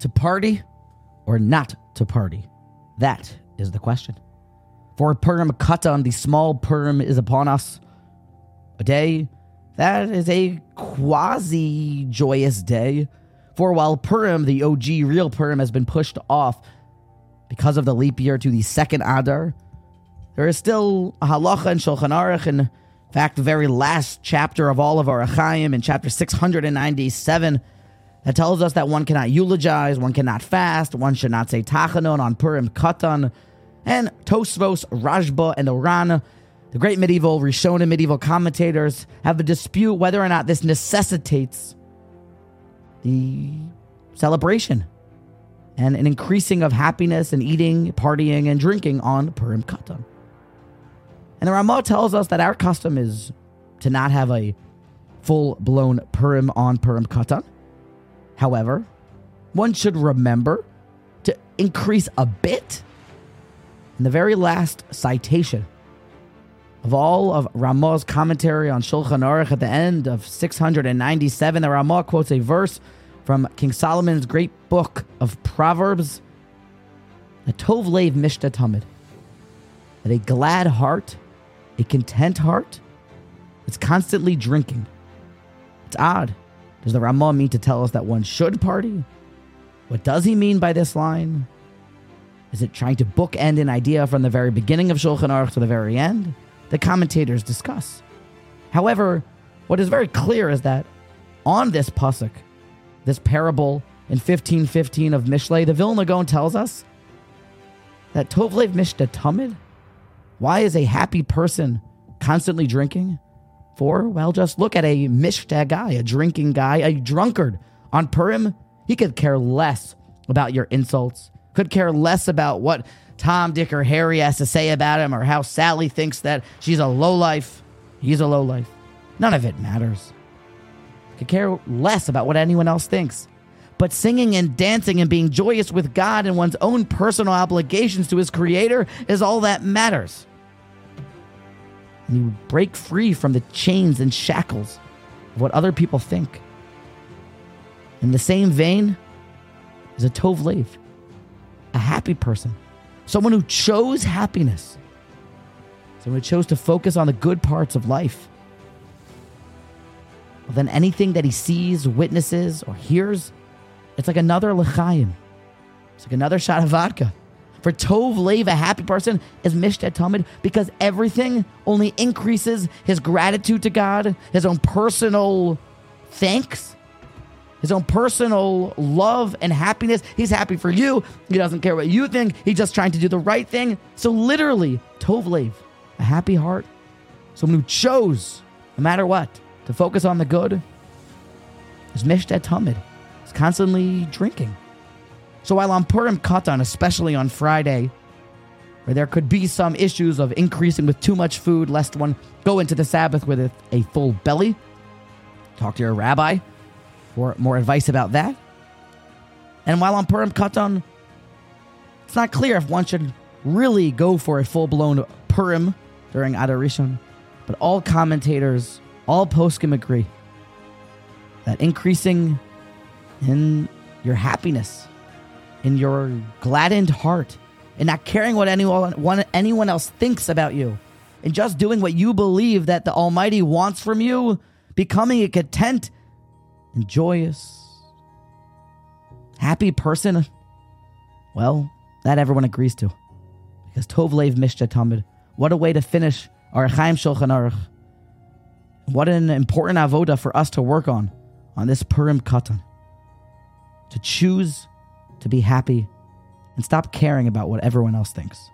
to party or not to party? That is the question. For Purim Katan, the small Purim is upon us. A day that is a quasi joyous day. For while Purim, the OG real Purim, has been pushed off because of the leap year to the second Adar, there is still a halacha in Shulchan Aruch, in fact, the very last chapter of all of Orach Chaim, in chapter 697, that tells us that one cannot eulogize, one cannot fast, one should not say tachanon on Purim Katan, and Tosfos, Rashba, and Oran, the great medieval Rishonim medieval commentators, have a dispute whether or not this necessitates the celebration and an increasing of happiness and eating, partying, and drinking on Purim Katan. And the Ramah tells us that our custom is to not have a full blown Purim on Purim Katan. However, one should remember to increase a bit. In the very last citation of all of Ramah's commentary on Shulchan Aruch at the end of 697, the Ramah quotes a verse from King Solomon's great book of Proverbs, a Tov Lev Mishta Tamid, that a glad heart, a content heart, is constantly drinking. It's odd. Does the Ramah mean to tell us that one should party? What does he mean by this line? Is it trying to bookend an idea from the very beginning of Shulchan Aruch to the very end? The commentators discuss. However, what is very clear is that on this pasuk, this parable in 1515 of Mishlei, the Vilna Gaon tells us that Tovlev Mishta Tamid, why is a happy person constantly drinking? For, well, just look at a Mishta guy, a drinking guy, a drunkard. On Purim, he could care less about your insults, could care less about what Tom, Dick, or Harry has to say about him or how Sally thinks that she's a lowlife. He's a lowlife. None of it matters could care less about what anyone else thinks. But singing and dancing and being joyous with God and one's own personal obligations to his creator is all that matters. And you break free from the chains and shackles of what other people think. In the same vein is a Tov Lev, a happy person, someone who chose happiness, someone who chose to focus on the good parts of life well, then anything that he sees, witnesses, or hears, it's like another l'chaim. It's like another shot of vodka. For Tov Lev, a happy person, is Talmud because everything only increases his gratitude to God, his own personal thanks, his own personal love and happiness. He's happy for you. He doesn't care what you think. He's just trying to do the right thing. So, literally, Tov Lev, a happy heart, someone who chose, no matter what, to focus on the good is Mishta Tamid. He's constantly drinking. So while on Purim Katan, especially on Friday, where there could be some issues of increasing with too much food, lest one go into the Sabbath with a, a full belly, talk to your rabbi for more advice about that. And while on Purim Katan, it's not clear if one should really go for a full blown Purim during Adar Rishon, but all commentators all poskim agree that increasing in your happiness, in your gladdened heart, and not caring what anyone anyone else thinks about you, and just doing what you believe that the Almighty wants from you, becoming a content and joyous, happy person. Well, that everyone agrees to, because Tov Lev Tamid. What a way to finish Orach Chaim Shulchan Aruch. What an important avoda for us to work on on this Purim Katan. To choose to be happy and stop caring about what everyone else thinks.